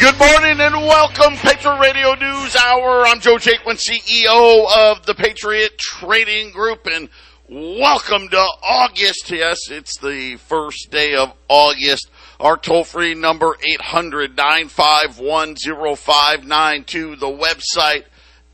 Good morning and welcome, Patriot Radio News Hour. I'm Joe Jaquin, CEO of the Patriot Trading Group, and welcome to August. Yes, it's the first day of August. Our toll free number 800 951 0592. The website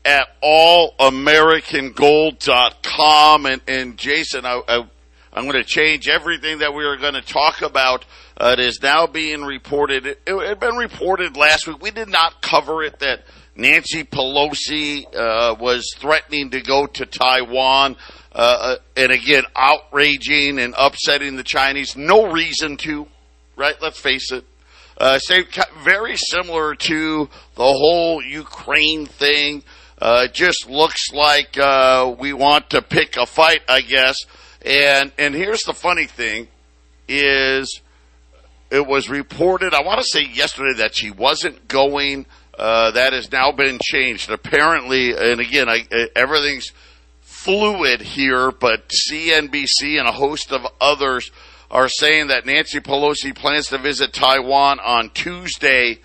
at allamericangold.com. And, and Jason, I, I, I'm going to change everything that we are going to talk about. Uh, it is now being reported. It, it, had been reported last week. We did not cover it that Nancy Pelosi uh, was threatening to go to Taiwan. Uh, uh and again, outraging and upsetting the Chinese. No reason to, right? Let's face it. Uh, same, very similar to the whole Ukraine thing. Uh, it just looks like we want to pick a fight, I guess. And and here's the funny thing: is it was reported. I want to say yesterday that she wasn't going. Uh, that has now been changed. Apparently, and again, I, everything's fluid here, but CNBC and a host of others are saying that Nancy Pelosi plans to visit Taiwan on Tuesday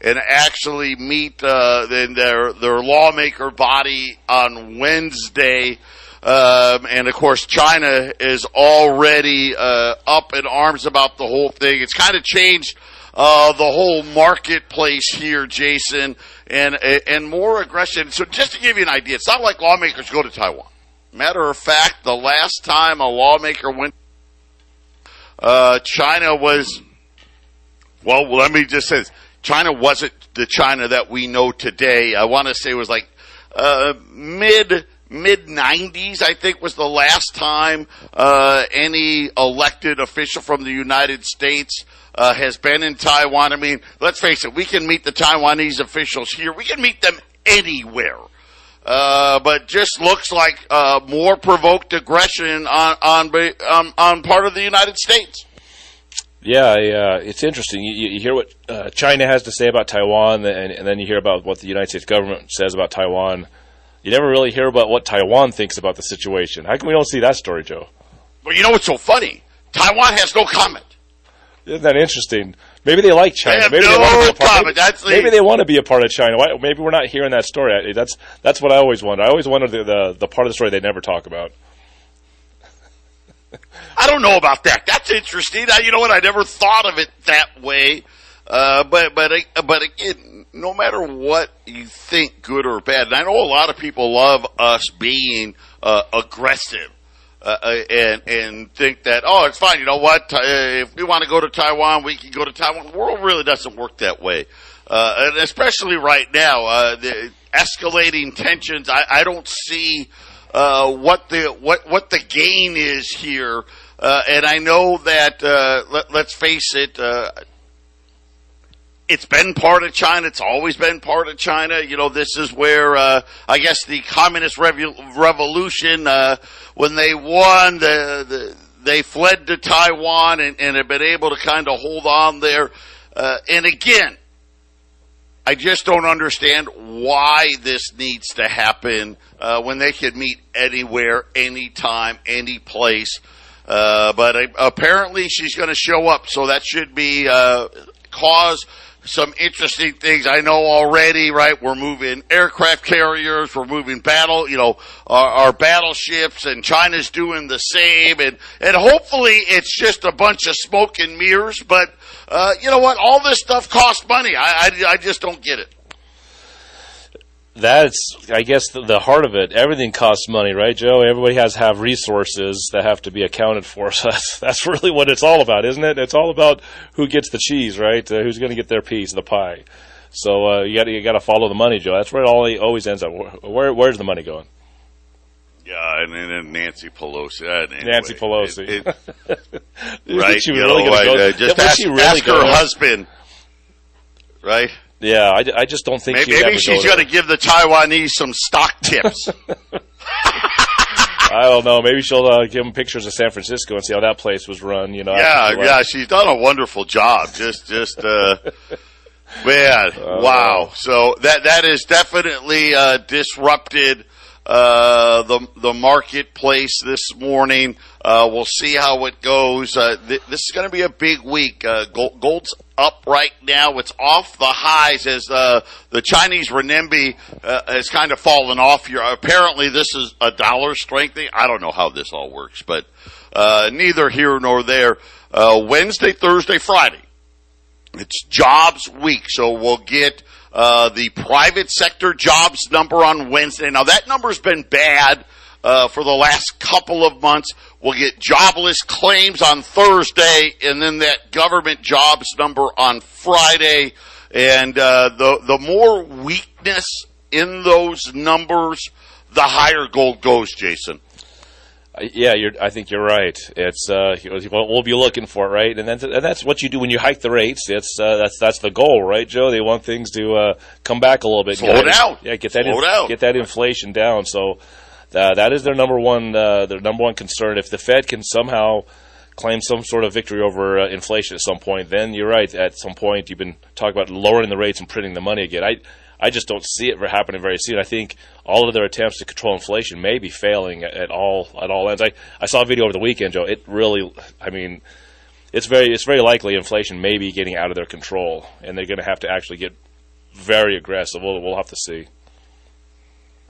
and actually meet uh, their their lawmaker body on Wednesday. Um, and of course, China is already uh, up in arms about the whole thing. It's kind of changed uh, the whole marketplace here, Jason, and and more aggression. So, just to give you an idea, it's not like lawmakers go to Taiwan. Matter of fact, the last time a lawmaker went, uh, China was. Well, let me just say, this. China wasn't the China that we know today. I want to say it was like uh, mid mid 90s, I think, was the last time uh, any elected official from the United States uh, has been in Taiwan. I mean, let's face it, we can meet the Taiwanese officials here. We can meet them anywhere. Uh, but just looks like uh, more provoked aggression on on um, on part of the United States. Yeah, uh, it's interesting. You, you hear what uh, China has to say about Taiwan, and, and, then you hear about what the United States government says about Taiwan. You never really hear about what Taiwan thinks about the situation. How come we don't see that story, Joe? Well, you know what's so funny? Taiwan has no comment. Isn't that interesting? Maybe they like China. They maybe no they want to be a part. Comment. Maybe, maybe, they want to be a part of China. Why, maybe we're not hearing that story. That's that's what I always wonder. I always wonder the, the, the part of the story they never talk about. I don't know about that. That's interesting. I, you know what? I never thought of it that way. Uh, but but but again, no matter what you think, good or bad, and I know a lot of people love us being uh, aggressive. Uh, uh and and think that oh it's fine you know what uh, if we want to go to Taiwan we can go to Taiwan the world really doesn't work that way uh, and especially right now uh, the escalating tensions I, I don't see uh, what the what what the gain is here. Uh, and I know that uh, let, us face it, uh, it's been part of China. It's always been part of China. You know, this is where uh, I guess the communist revo- revolution uh, when they won, the, the, they fled to Taiwan and, and have been able to kind of hold on there. and again, I just don't understand why this needs to happen uh, when they could meet anywhere, anytime, any place. Uh, but uh, apparently she's going to show up, so that should be uh, cause some interesting things. I know already, right? We're moving aircraft carriers, we're moving battle, you know, our, our battleships, and China's doing the same, and and hopefully it's just a bunch of smoke and mirrors, but uh, you know what? All this stuff costs money. I, I, I just don't get it. That's, I guess, the, the, heart of it. Everything costs money, right, Joe? Everybody has to have resources that have to be accounted for. So that's, that's really what it's all about, isn't it? It's all about who gets the cheese, right? Uh, who's going to get their piece of the pie. So uh, you got you got to follow the money, Joe. That's where it all always ends up. Where, where's the money going? Yeah, and then Nancy Pelosi. Anyway, Nancy Pelosi. It, it, right? She really know, go, uh, just ask, really ask her husband. Right? Yeah, I, I just don't think maybe, maybe she's going to give the Taiwanese some stock tips. I don't know. Maybe she'll uh, give them pictures of San Francisco and see how that place was run. You know. Yeah, yeah. She's done a wonderful job. Just, just, uh, man, uh, wow. So that that is definitely uh, disrupted uh, the the marketplace this morning. Uh, we'll see how it goes. Uh, th- this is going to be a big week. Uh, gold, gold's up right now. It's off the highs as uh, the Chinese renminbi has kind of fallen off here. Apparently, this is a dollar strengthening. I don't know how this all works, but neither here nor there. Wednesday, Thursday, Friday. It's jobs week, so we'll get uh, the private sector jobs number on Wednesday. Now that number's been bad uh, for the last couple of months. We'll get jobless claims on Thursday, and then that government jobs number on Friday. And uh, the the more weakness in those numbers, the higher gold goes, Jason. Yeah, I think you're right. It's uh, we'll be looking for it, right? And, then, and that's what you do when you hike the rates. It's uh, that's that's the goal, right, Joe? They want things to uh, come back a little bit. Slow down. Yeah, get that Slow down. get that inflation down. So uh, that is their number one uh, their number one concern. If the Fed can somehow claim some sort of victory over uh, inflation at some point, then you're right. At some point, you've been talking about lowering the rates and printing the money again. I I just don't see it happening very soon. I think all of their attempts to control inflation may be failing at, at all at all ends. I, I saw a video over the weekend, Joe. It really, I mean, it's very it's very likely inflation may be getting out of their control, and they're going to have to actually get very aggressive. We'll we'll have to see.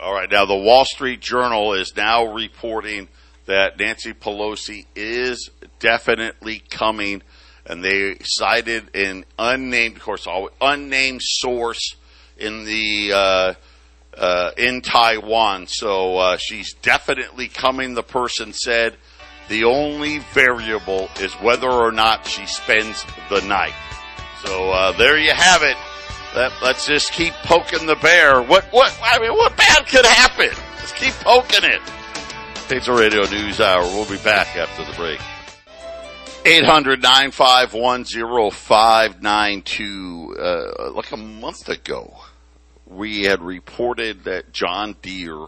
All right, now the Wall Street Journal is now reporting that Nancy Pelosi is definitely coming, and they cited an unnamed, of course, unnamed source in the uh, uh, in Taiwan. So uh, she's definitely coming. The person said the only variable is whether or not she spends the night. So uh, there you have it. Let, us just keep poking the bear. What what I mean, what bad could happen? Let's keep poking it. Patriot Radio News Hour. We'll be back after the break. 800 951 0592. Uh, like a month ago, we had reported that John Deere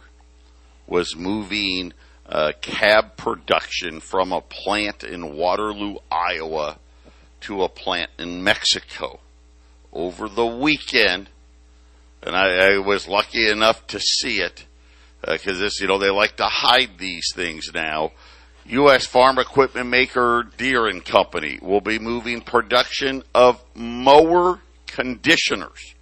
was moving uh, cab production from a plant in Waterloo, Iowa to a plant in Mexico. Over the weekend, and I, I was lucky enough to see it, because uh, this, you know, they like to hide these things now. U.S. farm equipment maker Deere and Company will be moving production of mower conditioners,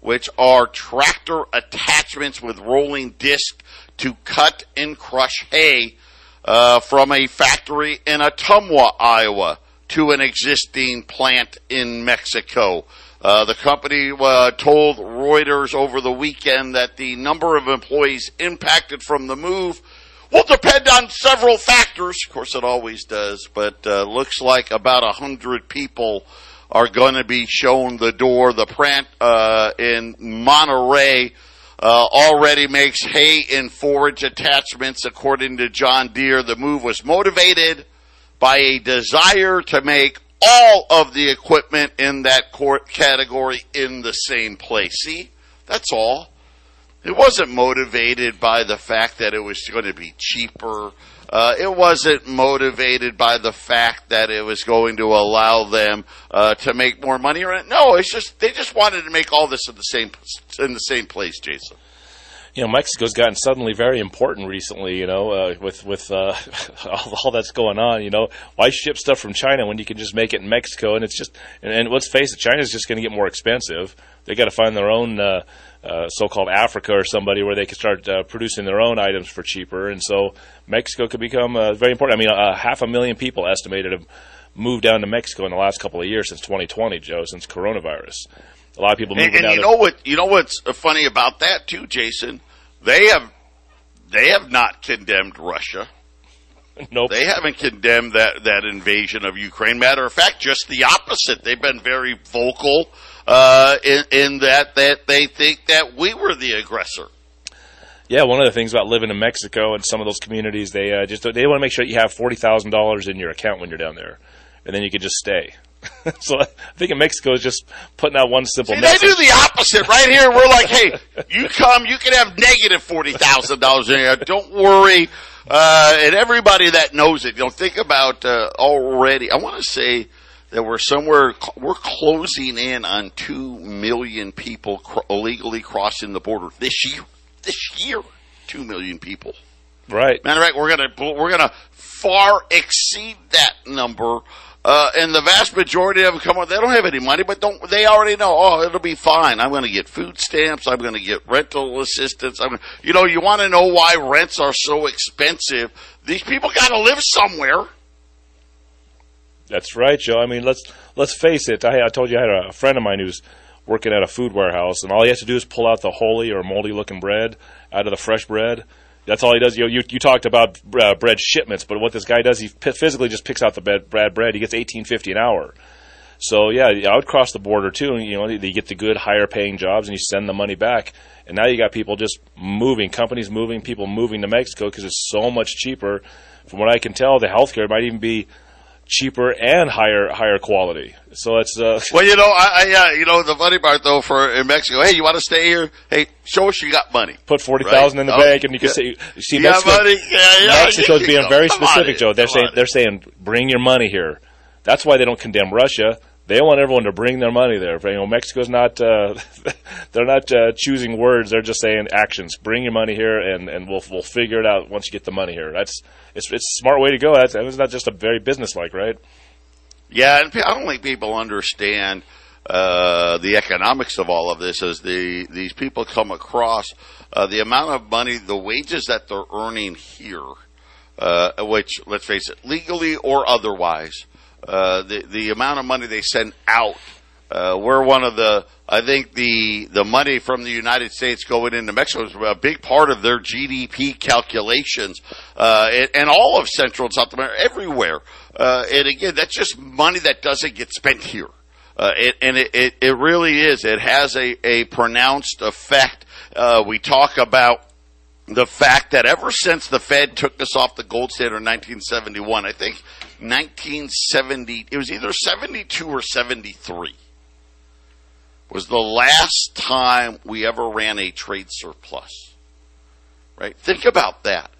which are tractor attachments with rolling disc to cut and crush hay uh, from a factory in Ottumwa, Iowa, to an existing plant in Mexico. Uh, the company uh, told Reuters over the weekend that the number of employees impacted from the move will depend on several factors. Of course, it always does, but uh, looks like about a hundred people are going to be shown the door. The plant uh, in Monterrey uh, already makes hay and forage attachments, according to John Deere. The move was motivated by a desire to make all of the equipment in that category in the same place. See, that's all. It wasn't motivated by the fact that it was going to be cheaper. Uh, it wasn't motivated by the fact that it was going to allow them uh, to make more money. No, it's just they just wanted to make all this in the same in the same place, Jason you know, Mexico's gotten suddenly very important recently. You know, uh, with with uh, all, all, that's going on. You know, why ship stuff from China when you can just make it in Mexico? And it's just, and, and let's face it, China's just going to get more expensive. They got to find their own. Uh, uh, so-called Africa or somebody where they can start uh, producing their own items for cheaper, and so Mexico could become uh, very important. I mean, uh, half a million people estimated have moved down to Mexico in the last couple of years since 2020, Joe, since coronavirus. A lot of people moving and, and down. you know what? You know what's funny about that too, Jason? They have they have not condemned Russia. Nope. They haven't condemned that, that invasion of Ukraine. Matter of fact, just the opposite. They've been very vocal uh, in, in that that they think that we were the aggressor. Yeah, one of the things about living in Mexico and some of those communities, they uh, just they want to make sure that you have forty thousand dollars in your account when you're down there, and then you can just stay. so I think in Mexico is just putting out one simple See, message. They do the opposite right here. We're like, hey, you come, you can have negative forty thousand dollars in here. Don't worry. Uh, and everybody that knows it, you know, think about uh, already. I want to say that we're somewhere we're closing in on two million people cr- illegally crossing the border this year. This year, two million people. Right. Matter of fact, we're gonna we're gonna far exceed that number. Uh, and the vast majority of them come on. They don't have any money, but don't they already know? Oh, it'll be fine. I'm going to get food stamps. I'm going to get rental assistance. I'm, you know, you want to know why rents are so expensive? These people got to live somewhere. That's right, Joe. I mean, let's let's face it. I, I told you I had a friend of mine who's working at a food warehouse, and all he has to do is pull out the holy or moldy looking bread out of the fresh bread. That's all he does. You, you, you talked about uh, bread shipments, but what this guy does, he p- physically just picks out the bread, bread. He gets eighteen fifty an hour. So yeah, I would cross the border too. And, you know, you get the good, higher paying jobs, and you send the money back. And now you got people just moving, companies moving, people moving to Mexico because it's so much cheaper. From what I can tell, the healthcare might even be cheaper and higher higher quality. So it's uh, well, you know, I, I yeah, you know, the funny part though for in Mexico, hey, you want to stay here? Hey, show us you got money. Put forty thousand right? in the oh, bank, and you can say, you see, you Mexico, money? Yeah, yeah, Mexico's being very specific, Joe. They're saying they're saying bring your money here. That's why they don't condemn Russia. They want everyone to bring their money there. You know, Mexico's not uh, they're not uh, choosing words. They're just saying actions. Bring your money here, and, and we'll we'll figure it out once you get the money here. That's it's it's a smart way to go. That's it's not just a very businesslike, right? Yeah, and I don't think people understand uh, the economics of all of this as the these people come across uh, the amount of money, the wages that they're earning here, uh, which let's face it, legally or otherwise, uh, the the amount of money they send out. Uh, we're one of the. I think the the money from the United States going into Mexico is a big part of their GDP calculations, uh, and, and all of Central and South America, everywhere. Uh, and again, that's just money that doesn't get spent here. Uh, it, and it, it, it, really is. It has a, a pronounced effect. Uh, we talk about the fact that ever since the Fed took us off the gold standard in 1971, I think 1970, it was either 72 or 73, was the last time we ever ran a trade surplus. Right? Think about that.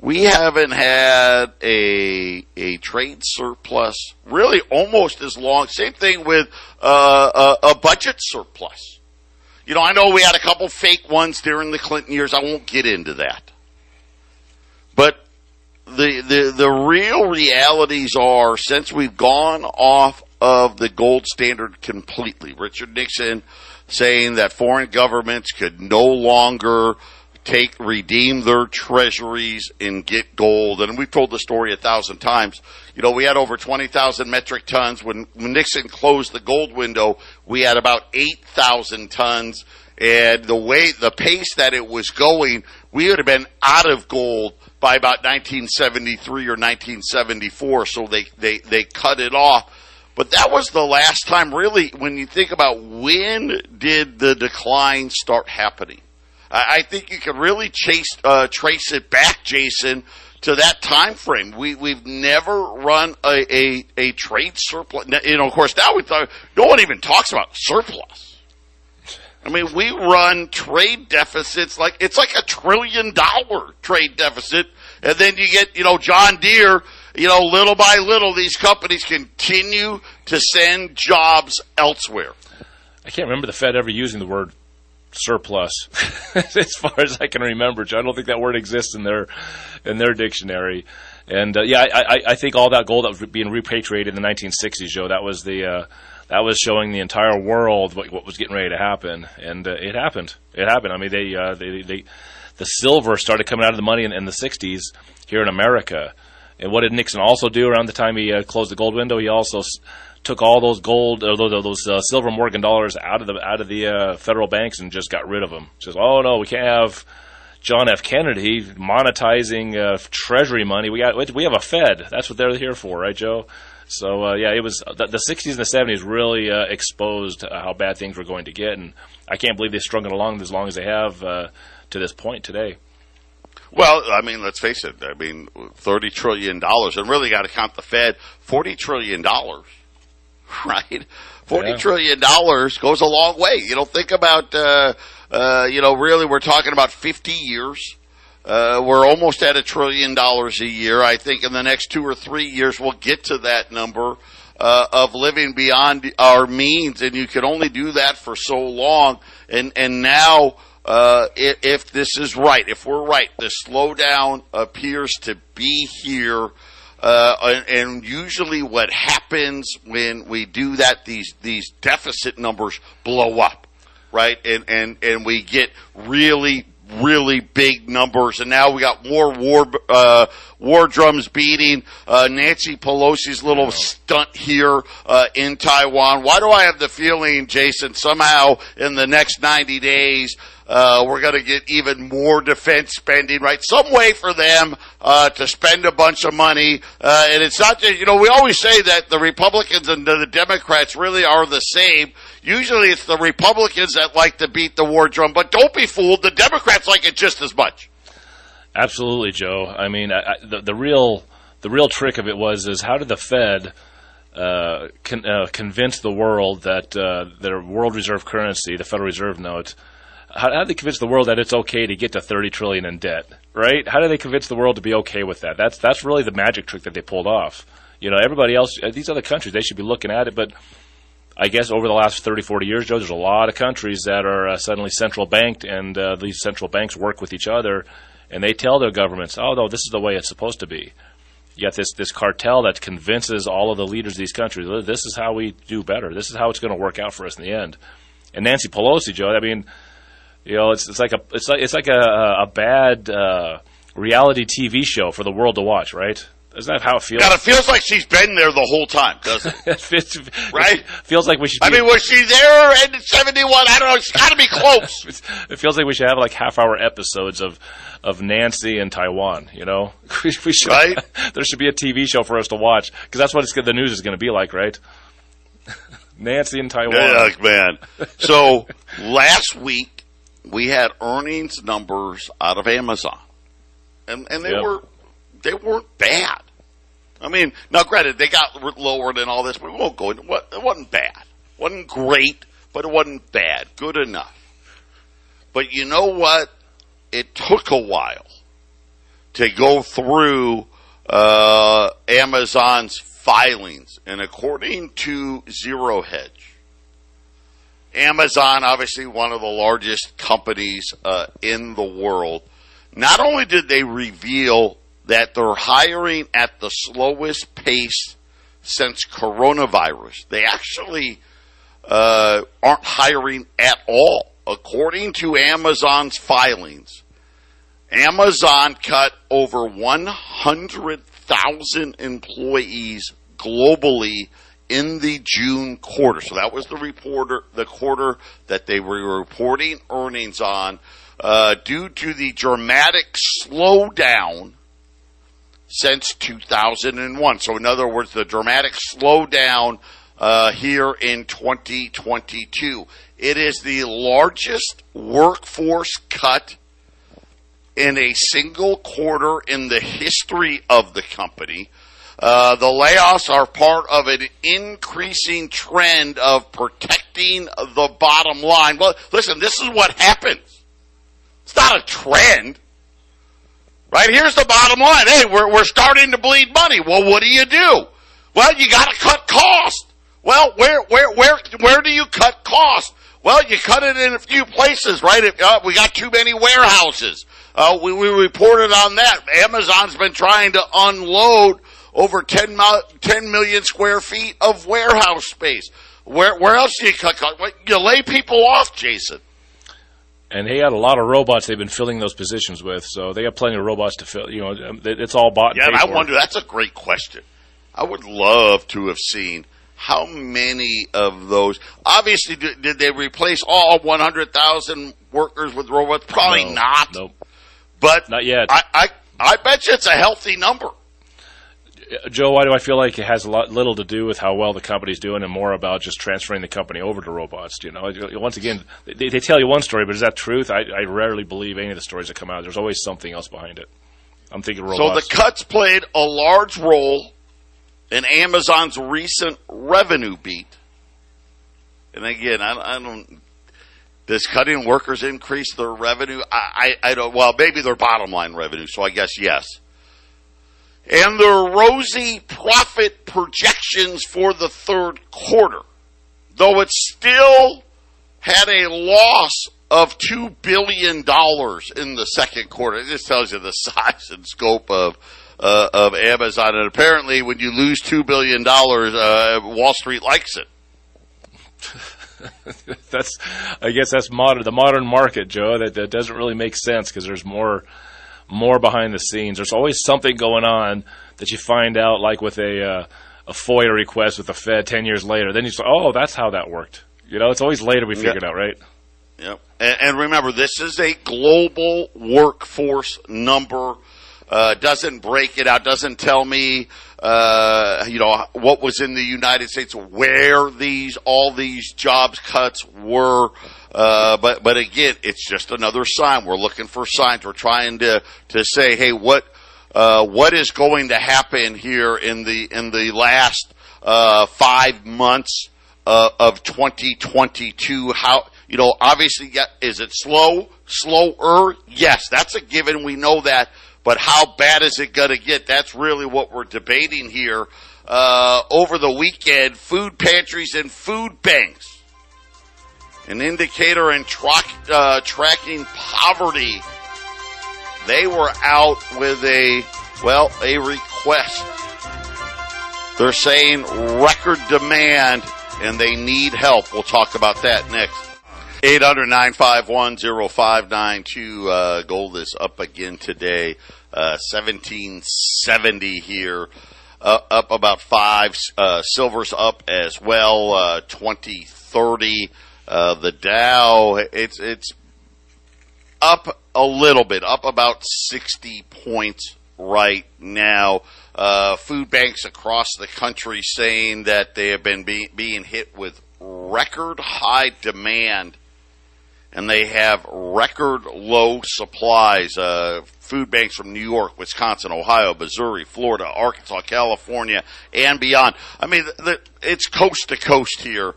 We haven't had a a trade surplus really almost as long. Same thing with uh, a, a budget surplus. You know, I know we had a couple fake ones during the Clinton years. I won't get into that. But the, the, the real realities are since we've gone off of the gold standard completely, Richard Nixon saying that foreign governments could no longer take, redeem their treasuries and get gold. And we've told the story a thousand times. You know, we had over 20,000 metric tons. When, Nixon closed the gold window, we had about 8,000 tons. And the way, the pace that it was going, we would have been out of gold by about 1973 or 1974. So they, they, they cut it off. But that was the last time really when you think about when did the decline start happening? I think you can really chase, uh, trace it back, Jason, to that time frame. We we've never run a, a, a trade surplus. You know, of course, now we no one even talks about surplus. I mean, we run trade deficits like it's like a trillion dollar trade deficit, and then you get you know John Deere. You know, little by little, these companies continue to send jobs elsewhere. I can't remember the Fed ever using the word surplus, as far as I can remember. I don't think that word exists in their in their dictionary. And uh, yeah, I, I, I, think all that gold that was being repatriated in the 1960s, Joe, that was the uh, that was showing the entire world what, what was getting ready to happen, and uh, it happened. It happened. I mean, they, uh, they they the silver started coming out of the money in, in, the 60s here in America. And what did Nixon also do around the time he uh, closed the gold window? He also took all those gold, or those, those uh, silver Morgan dollars out of the out of the uh, federal banks and just got rid of them. Says, oh no, we can't have John F. Kennedy monetizing uh, Treasury money. We got we have a Fed. That's what they're here for, right, Joe? So uh, yeah, it was the, the, 60s and the 70s really uh, exposed uh, how bad things were going to get, and I can't believe they strung it along as long as they have to this point today. Well, I mean, let's face it. I mean, thirty trillion dollars, and really got to count the Fed. Forty trillion dollars right? Forty yeah. trillion dollars goes a long way. You know, think about, uh, uh, you know, really we're talking about 50 years. Uh, we're almost at a trillion dollars a year. I think in the next two or three years we'll get to that number. Uh, of living beyond our means, and you can only do that for so long. And and now uh, if, if this is right, if we're right, the slowdown appears to be here. Uh, and, and usually what happens when we do that, these, these deficit numbers blow up, right? And, and, and we get really, really big numbers. And now we got more war, uh, war drums beating, uh, Nancy Pelosi's little stunt here, uh, in Taiwan. Why do I have the feeling, Jason, somehow in the next 90 days, uh, we're going to get even more defense spending, right? Some way for them uh, to spend a bunch of money, uh, and it's not just you know we always say that the Republicans and the Democrats really are the same. Usually, it's the Republicans that like to beat the war drum, but don't be fooled. The Democrats like it just as much. Absolutely, Joe. I mean, I, the, the real the real trick of it was is how did the Fed uh, con, uh, convince the world that uh, their world reserve currency, the Federal Reserve note, how, how do they convince the world that it's okay to get to 30 trillion in debt, right? How do they convince the world to be okay with that? That's that's really the magic trick that they pulled off. You know, everybody else, uh, these other countries, they should be looking at it, but I guess over the last 30, 40 years, Joe, there's a lot of countries that are uh, suddenly central banked, and uh, these central banks work with each other, and they tell their governments, oh, no, this is the way it's supposed to be. Got this, this cartel that convinces all of the leaders of these countries, this is how we do better. This is how it's going to work out for us in the end. And Nancy Pelosi, Joe, I mean, you know, it's it's like a it's like it's like a a bad uh, reality TV show for the world to watch, right? Isn't that how it feels? God, it feels like she's been there the whole time, doesn't it? right? It feels like we should. I mean, was she there in '71? I don't know. It's got to be close. it feels like we should have like half-hour episodes of of Nancy in Taiwan. You know, we, should. Right? there should be a TV show for us to watch because that's what it's, the news is going to be like, right? Nancy in Taiwan. Yeah, man. So last week we had earnings numbers out of Amazon, and and they yep. were they weren't bad. I mean, now granted, they got lower than all this, but we won't go into what it wasn't bad, wasn't great, but it wasn't bad, good enough. But you know what? It took a while to go through uh, Amazon's filings, and according to Zero Hedge, Amazon, obviously one of the largest companies uh, in the world, not only did they reveal that they're hiring at the slowest pace since coronavirus, they actually uh, aren't hiring at all. According to Amazon's filings, Amazon cut over 100,000 employees globally in the June quarter. So that was the reporter, the quarter that they were reporting earnings on, uh, due to the dramatic slowdown since 2001. So in other words, the dramatic slowdown uh, here in 2022. It is the largest workforce cut in a single quarter in the history of the company. Uh, the layoffs are part of an increasing trend of protecting the bottom line. Well, listen, this is what happens. It's not a trend. Right? Here's the bottom line. Hey, we're, we're starting to bleed money. Well, what do you do? Well, you gotta cut costs. Well, where, where, where, where do you cut costs? Well, you cut it in a few places, right? If, uh, we got too many warehouses. Uh, we, we reported on that. Amazon's been trying to unload over 10, 10 million square feet of warehouse space. Where, where else do you cut? You lay people off, Jason. And they had a lot of robots they've been filling those positions with, so they have plenty of robots to fill. You know, um, it's all bought. Yeah, and I wonder. That's a great question. I would love to have seen how many of those. Obviously, did they replace all 100,000 workers with robots? Probably no, not. Nope. But not yet. I, I I bet you it's a healthy number. Joe, why do I feel like it has a lot, little to do with how well the company's doing and more about just transferring the company over to robots? You know, once again, they, they tell you one story, but is that truth? I, I, rarely believe any of the stories that come out. There's always something else behind it. I'm thinking robots. So the cuts played a large role in Amazon's recent revenue beat. And again, I, I don't. Does cutting workers increase their revenue? I, I, I don't. Well, maybe their bottom line revenue. So I guess yes and their rosy profit projections for the third quarter, though it still had a loss of $2 billion in the second quarter. It just tells you the size and scope of, uh, of Amazon. And apparently, when you lose $2 billion, uh, Wall Street likes it. that's, I guess that's modern, the modern market, Joe. That, that doesn't really make sense because there's more, more behind the scenes. There's always something going on that you find out, like with a, uh, a FOIA request with the Fed 10 years later. Then you say, oh, that's how that worked. You know, it's always later we figure it out, right? Yep. And, and, remember, this is a global workforce number. Uh, doesn't break it out. Doesn't tell me, uh, you know, what was in the United States, where these all these jobs cuts were. Uh, but but again, it's just another sign. We're looking for signs. We're trying to to say, hey, what uh, what is going to happen here in the in the last uh, five months uh, of 2022? How you know, obviously, is it slow, slower? Yes, that's a given. We know that. But how bad is it going to get? That's really what we're debating here. Uh, over the weekend, food pantries and food banks, an indicator in tra- uh, tracking poverty. They were out with a, well, a request. They're saying record demand and they need help. We'll talk about that next. 800-951-0592. Uh, gold is up again today. Uh, 1770 here. Uh, up about five. Uh, silver's up as well. Uh, 2030. Uh, the Dow, it's, it's up a little bit, up about 60 points right now. Uh, food banks across the country saying that they have been be- being hit with record high demand and they have record low supplies. Food banks from New York, Wisconsin, Ohio, Missouri, Florida, Arkansas, California, and beyond. I mean, the, it's coast to coast here,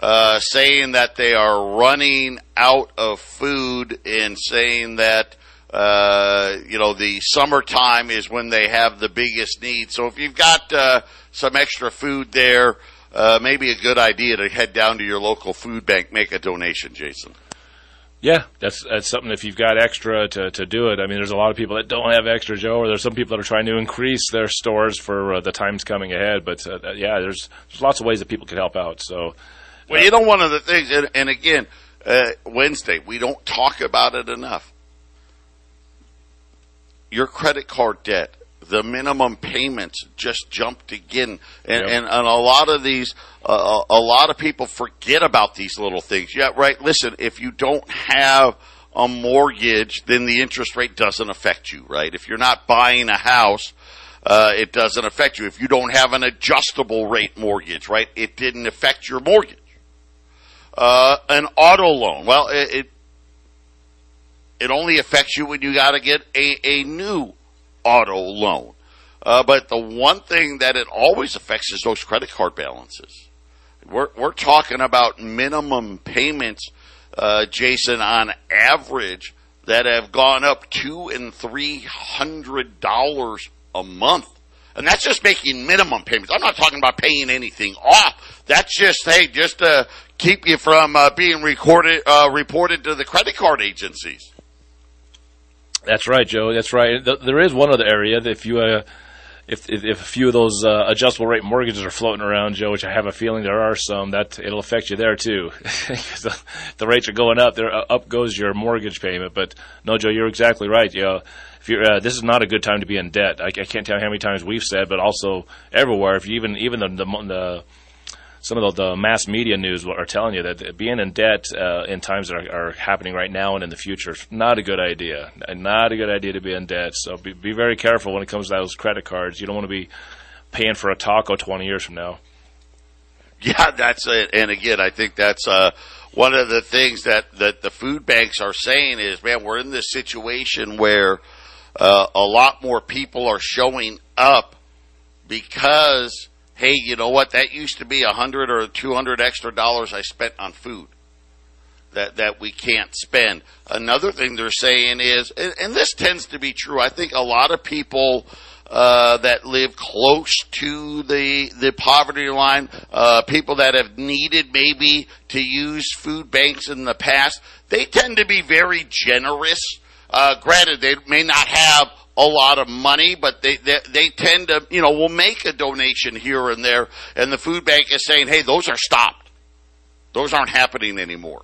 uh, saying that they are running out of food and saying that. Uh, you know, the summertime is when they have the biggest need. So if you've got uh, some extra food there, uh, maybe a good idea to head down to your local food bank, make a donation, Jason. Yeah, that's that's something. If you've got extra to, to do it, I mean, there's a lot of people that don't have extra, Joe, or there's some people that are trying to increase their stores for uh, the times coming ahead. But uh, yeah, there's there's lots of ways that people can help out. So, well, uh, you know, one of the things, and, and again, uh, Wednesday we don't talk about it enough. Your credit card debt the minimum payments just jumped again, and, yep. and, and a lot of these, uh, a lot of people forget about these little things. Yeah, right. Listen, if you don't have a mortgage, then the interest rate doesn't affect you, right? If you're not buying a house, uh, it doesn't affect you. If you don't have an adjustable rate mortgage, right, it didn't affect your mortgage. Uh, an auto loan, well, it, it, it only affects you when you got to get a, a new auto loan. Uh, but the one thing that it always affects is those credit card balances. We're, we're talking about minimum payments, uh, Jason, on average that have gone up two and three hundred dollars a month. And that's just making minimum payments. I'm not talking about paying anything off. That's just, hey, just to keep you from uh, being recorded, uh, reported to the credit card agencies. That's right, Joe. That's right. There is one other area that if you, uh, if, if, if a few of those uh, adjustable rate mortgages are floating around, Joe, which I have a feeling there are some, that it'll affect you there too. the, the rates are going up, there uh, up goes your mortgage payment. But no, Joe, you're exactly right. You know, if you're, uh, this is not a good time to be in debt. I, I can't tell you how many times we've said, but also everywhere. If you even even the, the, the some of the, the, mass media news are telling you that being in debt uh, in times that are, are, happening right now and in the future is not a good idea. Not a good idea to be in debt. So be, be very careful when it comes to those credit cards. You don't want to be paying for a taco 20 years from now. Yeah, that's it. And again, I think that's uh, one of the things that, that the food banks are saying is, man, we're in this situation where uh, a lot more people are showing up because hey, you know what? That used to be a hundred or two hundred extra dollars I spent on food that that we can't spend. Another thing they're saying is, and, and this tends to be true. I think a lot of people uh, that live close to the the poverty line, uh, people that have needed maybe to use food banks in the past, they tend to be very generous. Uh, granted, they may not have a lot of money, but they, they they tend to you know will make a donation here and there, and the food bank is saying, hey, those are stopped. Those aren't happening anymore.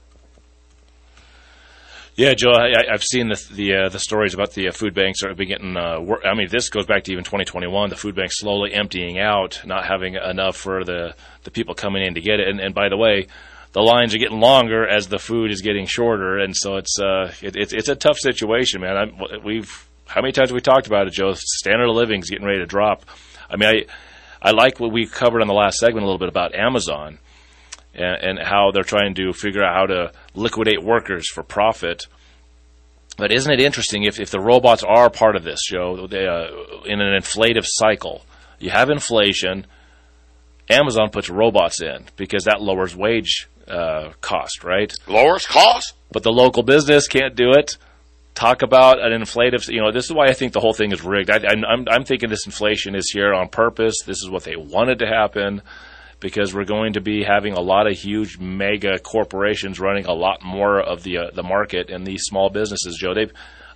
Yeah, Joe, I, have seen the the, uh, the stories about the uh, food banks are getting. Uh, I mean, this goes back to even 2021. The food banks slowly emptying out, not having enough for the the people coming in to get it. And, and by the way, the lines are getting longer as the food is getting shorter, and so it's uh it, it's it's a tough situation, man. I'm, we've how many times have we talked about it, Joe? Standard of living is getting ready to drop. I mean, I I like what we covered on the last segment a little bit about Amazon and, and how they're trying to figure out how to liquidate workers for profit. But isn't it interesting if, if the robots are part of this, Joe, they, uh, in an inflative cycle? You have inflation, Amazon puts robots in because that lowers wage uh, cost, right? Lowers cost? But the local business can't do it. Talk about an inflative, you know, this is why I think the whole thing is rigged. I, I'm, I'm thinking this inflation is here on purpose. This is what they wanted to happen because we're going to be having a lot of huge mega corporations running a lot more of the uh, the market and these small businesses. Joe, they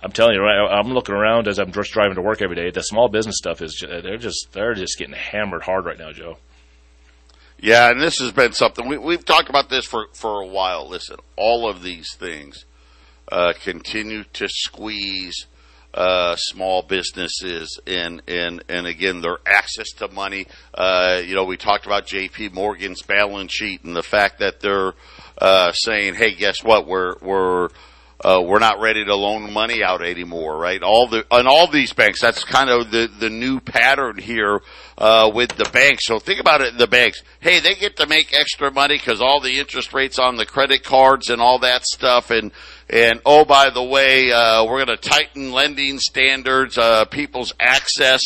I'm telling you, right, I'm looking around as I'm just driving to work every day. The small business stuff is they're just they're just getting hammered hard right now, Joe. Yeah, and this has been something we, we've talked about this for for a while. Listen, all of these things uh, continue to squeeze uh, small businesses and, and, and again, their access to money. Uh, you know, we talked about JP Morgan's balance sheet and the fact that they're, uh, saying, hey, guess what? We're, we're, uh, we're not ready to loan money out anymore, right? All the, on all these banks, that's kind of the, the new pattern here, uh, with the banks. So think about it, the banks. Hey, they get to make extra money because all the interest rates on the credit cards and all that stuff and, and oh, by the way, uh, we're going to tighten lending standards. Uh, people's access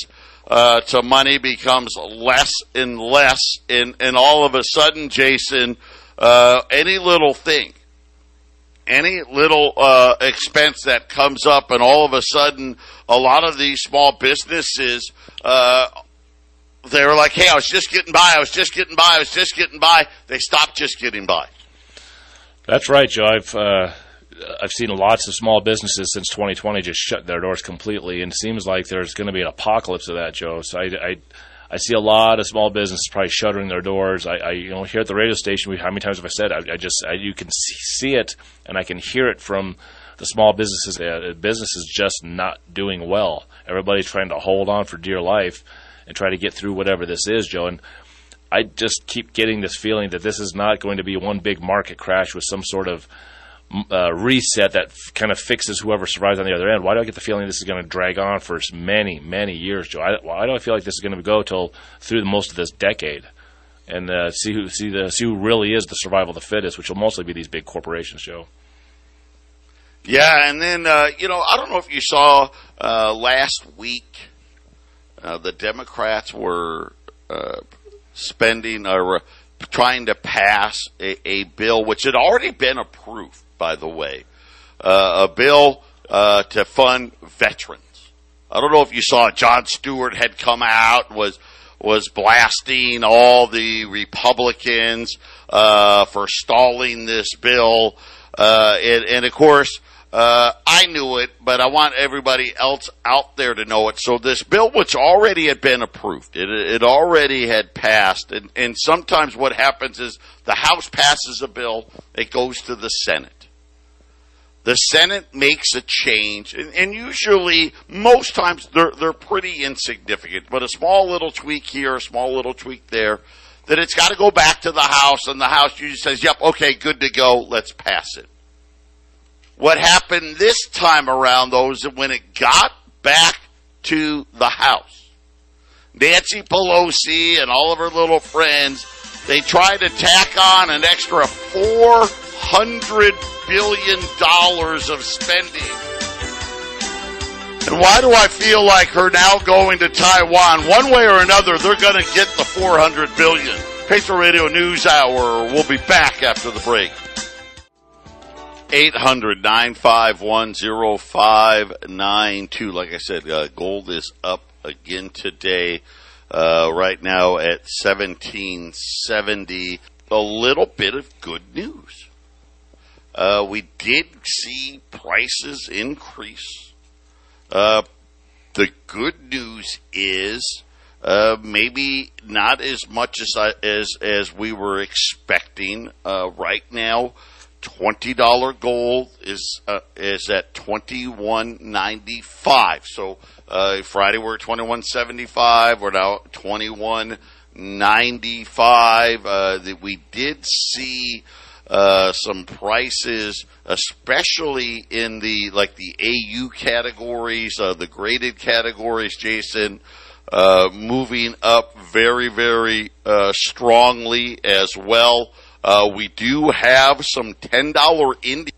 uh, to money becomes less and less, and and all of a sudden, Jason, uh, any little thing, any little uh, expense that comes up, and all of a sudden, a lot of these small businesses. Uh, they were like, "Hey, I was just getting by. I was just getting by. I was just getting by." They stopped just getting by. That's right, Joe. I've I've seen lots of small businesses since 2020 just shut their doors completely, and it seems like there's going to be an apocalypse of that, Joe. So I, I, I see a lot of small businesses probably shuttering their doors. I, I you know, here at the radio station, we, how many times have I said? I, I just, I, you can see it, and I can hear it from the small businesses. Uh, businesses just not doing well. Everybody's trying to hold on for dear life and try to get through whatever this is, Joe. And I just keep getting this feeling that this is not going to be one big market crash with some sort of uh, reset that f- kind of fixes whoever survives on the other end. Why do I get the feeling this is going to drag on for many, many years, Joe? I, why do I feel like this is going to go till through most of this decade? And uh, see who see the see who really is the survival of the fittest, which will mostly be these big corporations, Joe. Yeah, and then uh, you know I don't know if you saw uh, last week uh, the Democrats were uh, spending or trying to pass a, a bill which had already been approved by the way, uh, a bill uh, to fund veterans. I don't know if you saw Jon Stewart had come out was was blasting all the Republicans uh, for stalling this bill, uh, and, and, of course. Uh, I knew it, but I want everybody else out there to know it. So this bill, which already had been approved, it, it already had passed, and, and sometimes what happens is the House passes a bill, it goes to the Senate the Senate makes a change, and, and, usually, most times, they're, they're pretty insignificant, but a small little tweak here, a small little tweak there, that it's got to go back to the House, and the House usually says, yep, okay, good to go, let's pass it. What happened this time around, though, is that when it got back to the House, Nancy Pelosi and all of her little friends, they tried to tack on an extra 400 billion dollars of spending. And why do I feel like her now going to Taiwan? One way or another, they're going to get the 400 billion. Patriot Radio News Hour. We'll be back after the break. 800 951 0592. Like I said, uh, gold is up again today. Uh, right now at 1770. A little bit of good news. Uh, we did see prices increase. Uh, the good news is uh, maybe not as much as I, as as we were expecting. Uh, right now, twenty dollar gold is uh, is at twenty one ninety five. So uh, Friday we're twenty one seventy five. We're now twenty one ninety five. That we did see uh, some prices, especially in the like the AU categories, uh, the graded categories, Jason, uh, moving up very, very uh, strongly as well. Uh, we do have some ten dollar Indians.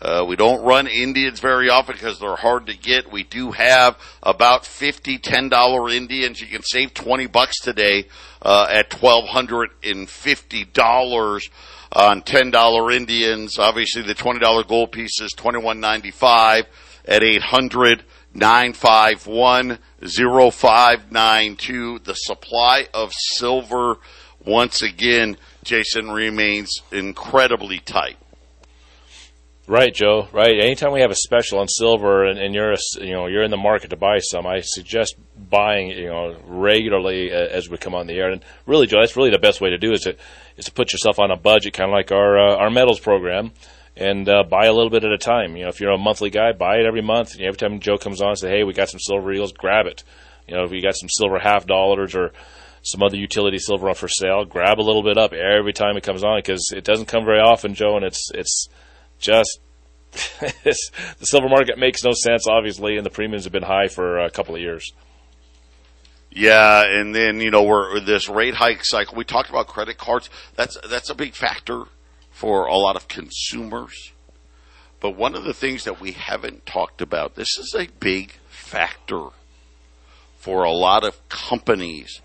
Uh, we don't run Indians very often because they're hard to get. We do have about 50 $10 Indians. You can save 20 bucks today uh, at $1,250 on $10 Indians. Obviously, the $20 gold piece is $21.95 at 800 951 0592. The supply of silver, once again, Jason, remains incredibly tight. Right, Joe. Right. Anytime we have a special on silver, and, and you're a, you know you're in the market to buy some, I suggest buying you know regularly as we come on the air. And really, Joe, that's really the best way to do is to is to put yourself on a budget, kind of like our uh, our metals program, and uh, buy a little bit at a time. You know, if you're a monthly guy, buy it every month. every time Joe comes on, say, hey, we got some silver eagles, grab it. You know, if you got some silver half dollars or some other utility silver on for sale, grab a little bit up every time it comes on because it doesn't come very often, Joe, and it's it's just the silver market makes no sense, obviously, and the premiums have been high for a couple of years. Yeah, and then you know we're this rate hike cycle. We talked about credit cards. That's that's a big factor for a lot of consumers. But one of the things that we haven't talked about, this is a big factor for a lot of companies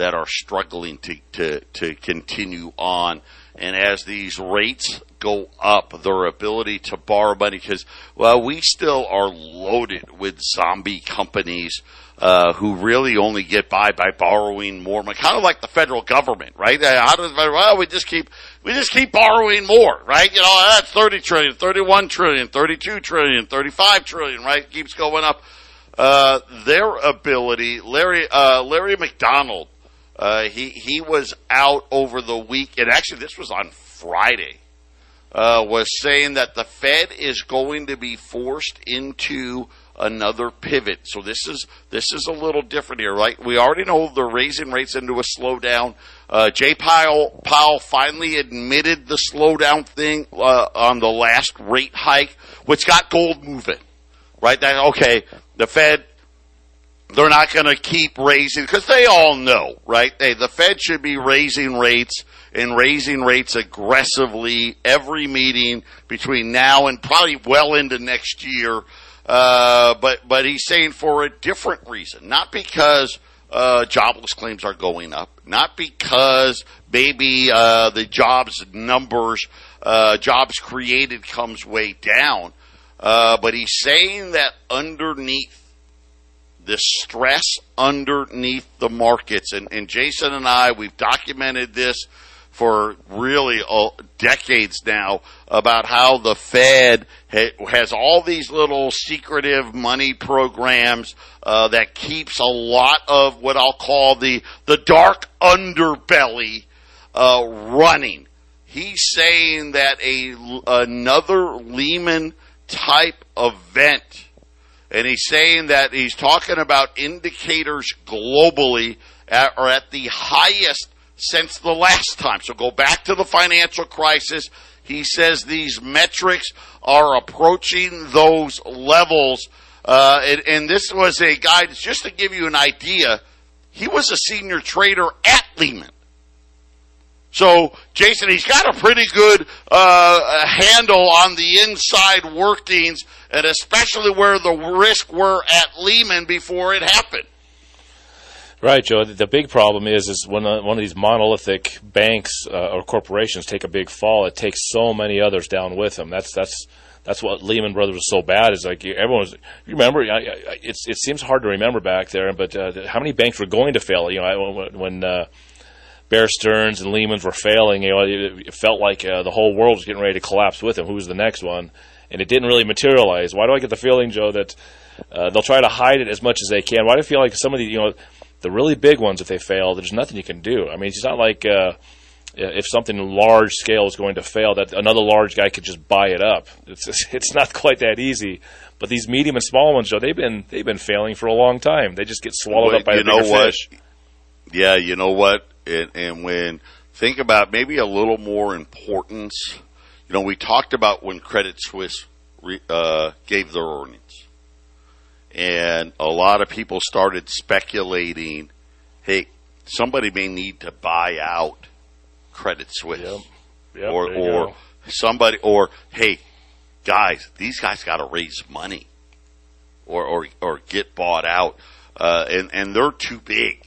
that are struggling to, to, to continue on. And as these rates go up, their ability to borrow money, because, well, we still are loaded with zombie companies uh, who really only get by by borrowing more money, kind of like the federal government, right? How does well, we just keep we just keep borrowing more, right? You know, that's 30 trillion, 31 trillion, 32 trillion, 35 trillion, right? It keeps going up. Uh, their ability, Larry uh, Larry McDonald uh, he he was out over the week, and actually this was on Friday. Uh, was saying that the Fed is going to be forced into another pivot. So this is this is a little different here, right? We already know they're raising rates into a slowdown. Uh, Jay Powell, Powell finally admitted the slowdown thing uh, on the last rate hike, which got gold moving. Right? That okay, the Fed they're not going to keep raising because they all know, right? Hey, the Fed should be raising rates and raising rates aggressively every meeting between now and probably well into next year. Uh, but but he's saying for a different reason, not because uh, jobless claims are going up, not because maybe uh, the jobs numbers, uh, jobs created comes way down, uh, but he's saying that underneath the stress underneath the markets. And, and Jason and I, we've documented this for really uh, decades now about how the Fed ha- has all these little secretive money programs uh, that keeps a lot of what I'll call the the dark underbelly uh, running. He's saying that a another Lehman type event and he's saying that he's talking about indicators globally at, are at the highest since the last time. So go back to the financial crisis. He says these metrics are approaching those levels. Uh, and, and this was a guy, just to give you an idea, he was a senior trader at Lehman. So, Jason, he's got a pretty good uh, handle on the inside workings, and especially where the risk were at Lehman before it happened. Right, Joe. The big problem is, is when uh, one of these monolithic banks uh, or corporations take a big fall, it takes so many others down with them. That's that's that's what Lehman Brothers was so bad. Is like everyone was. You remember? I, I, it seems hard to remember back there, but uh, how many banks were going to fail? You know, when uh, Bear Stearns and Lehman's were failing, you know, it, it felt like uh, the whole world was getting ready to collapse with them. Who was the next one? And it didn't really materialize. Why do I get the feeling, Joe, that uh, they'll try to hide it as much as they can? Why do I feel like some of the you know the really big ones, if they fail, there's nothing you can do. I mean, it's not like uh, if something large scale is going to fail, that another large guy could just buy it up. It's just, it's not quite that easy. But these medium and small ones, Joe, they've been they've been failing for a long time. They just get swallowed up by you the know what? fish. Yeah, you know what? And, and when think about maybe a little more importance, you know, we talked about when Credit Suisse re, uh, gave their earnings, and a lot of people started speculating, hey, somebody may need to buy out Credit Suisse, Yep. Yep, or or go. somebody, or hey, guys, these guys got to raise money, or or or get bought out, uh, and and they're too big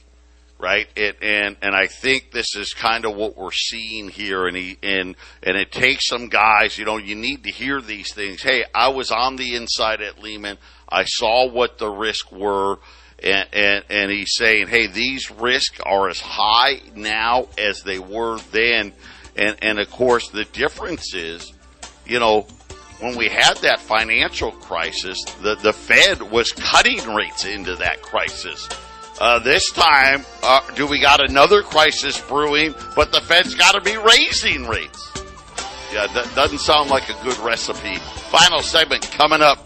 right? It, and and I think this is kind of what we're seeing here, and he and and it takes some guys. You know, you need to hear these things. Hey, I was on the inside at Lehman. I saw what the risks were. And, and and he's saying, hey, these risks are as high now as they were then, and and of course the difference is, you know, when we had that financial crisis, the the Fed was cutting rates into that crisis. Uh, this time, uh, do we got another crisis brewing? But the Fed's got to be raising rates. Yeah, that doesn't sound like a good recipe. Final segment coming up.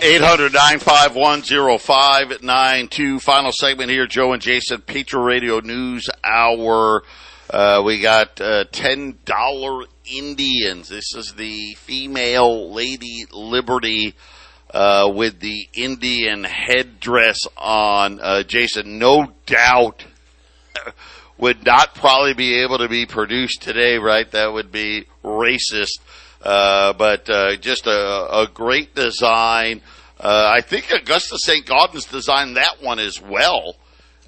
800-951-0592. Final segment here, Joe and Jason, Patriot Radio News Hour. Uh, we got uh, $10 Indians. This is the female Lady Liberty uh, with the Indian headdress on. Uh, Jason, no doubt would not probably be able to be produced today, right? That would be racist. Uh, but uh, just a, a great design. Uh, I think Augustus St. Gaudens designed that one as well.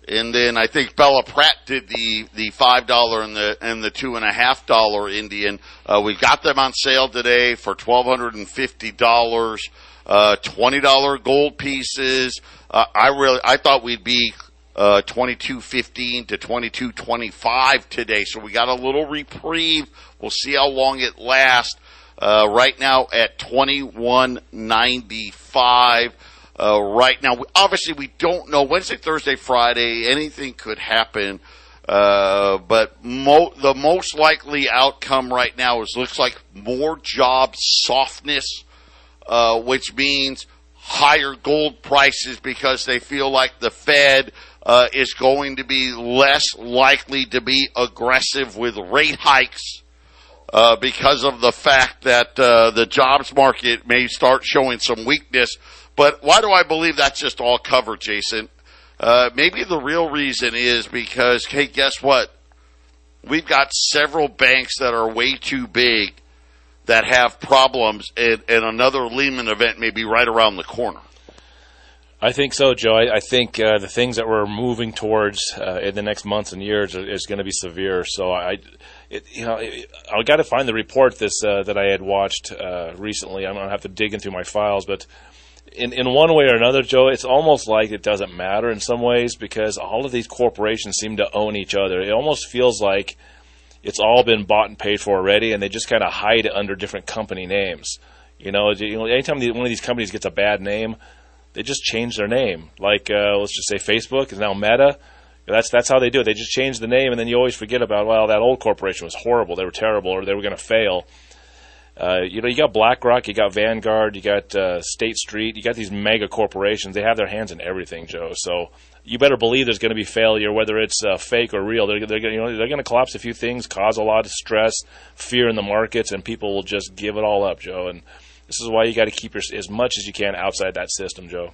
And then I think Bela Pratt did the, the five dollar and the and the two and a half dollar Indian. Uh, we got them on sale today for twelve hundred and fifty dollars. Uh, twenty dollar gold pieces. Uh, I really I thought we'd be uh, twenty two fifteen to twenty two twenty five today. So we got a little reprieve. We'll see how long it lasts. Uh, right now at twenty one ninety five. Uh, right now, we, obviously, we don't know Wednesday, Thursday, Friday. Anything could happen. Uh, but mo- the most likely outcome right now is looks like more job softness, uh, which means higher gold prices because they feel like the Fed uh, is going to be less likely to be aggressive with rate hikes. Uh, because of the fact that uh, the jobs market may start showing some weakness. But why do I believe that's just all cover, Jason? Uh, maybe the real reason is because, hey, guess what? We've got several banks that are way too big that have problems, and, and another Lehman event may be right around the corner. I think so, Joe. I, I think uh, the things that we're moving towards uh, in the next months and years are, is going to be severe. So I, it, you know, I got to find the report this uh, that I had watched uh, recently. I'm going to have to dig into my files, but in in one way or another, Joe, it's almost like it doesn't matter in some ways because all of these corporations seem to own each other. It almost feels like it's all been bought and paid for already, and they just kind of hide it under different company names. You know, you know, anytime one of these companies gets a bad name, they just change their name. Like uh, let's just say Facebook is now Meta. That's that's how they do it. They just change the name, and then you always forget about well, that old corporation was horrible. They were terrible, or they were going to fail. Uh, you know, you got BlackRock, you got Vanguard, you got uh, State Street, you got these mega corporations. They have their hands in everything, Joe. So you better believe there's going to be failure, whether it's uh, fake or real. They're they're you know they're going to collapse a few things, cause a lot of stress, fear in the markets, and people will just give it all up, Joe. And this is why you got to keep your, as much as you can outside that system, Joe.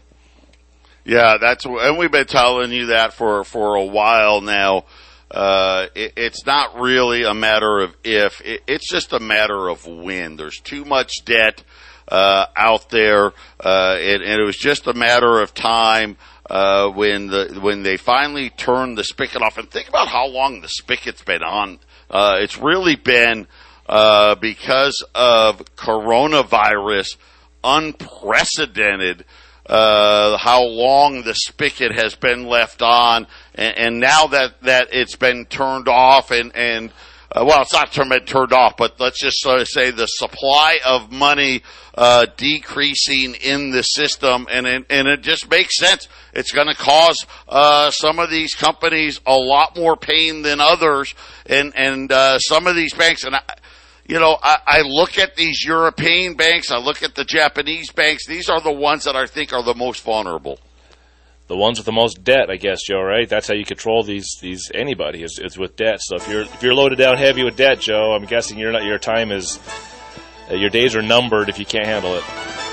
Yeah, that's and we've been telling you that for for a while now. Uh, it, it's not really a matter of if; it, it's just a matter of when. There's too much debt uh, out there, uh, and, and it was just a matter of time uh, when the when they finally turned the spigot off. And think about how long the spigot's been on. Uh, it's really been uh, because of coronavirus, unprecedented. Uh, how long the spigot has been left on, and, and now that that it's been turned off, and and uh, well, it's not been turned off, but let's just sort of say the supply of money uh, decreasing in the system, and it, and it just makes sense. It's going to cause uh, some of these companies a lot more pain than others, and and uh, some of these banks, and I, you know, I, I look at these European banks, I look at the Japanese banks. These are the ones that I think are the most vulnerable. The ones with the most debt, I guess, Joe. Right? That's how you control these these anybody is, is with debt. So if you're if you're loaded down heavy with debt, Joe, I'm guessing you're not your time is uh, your days are numbered if you can't handle it.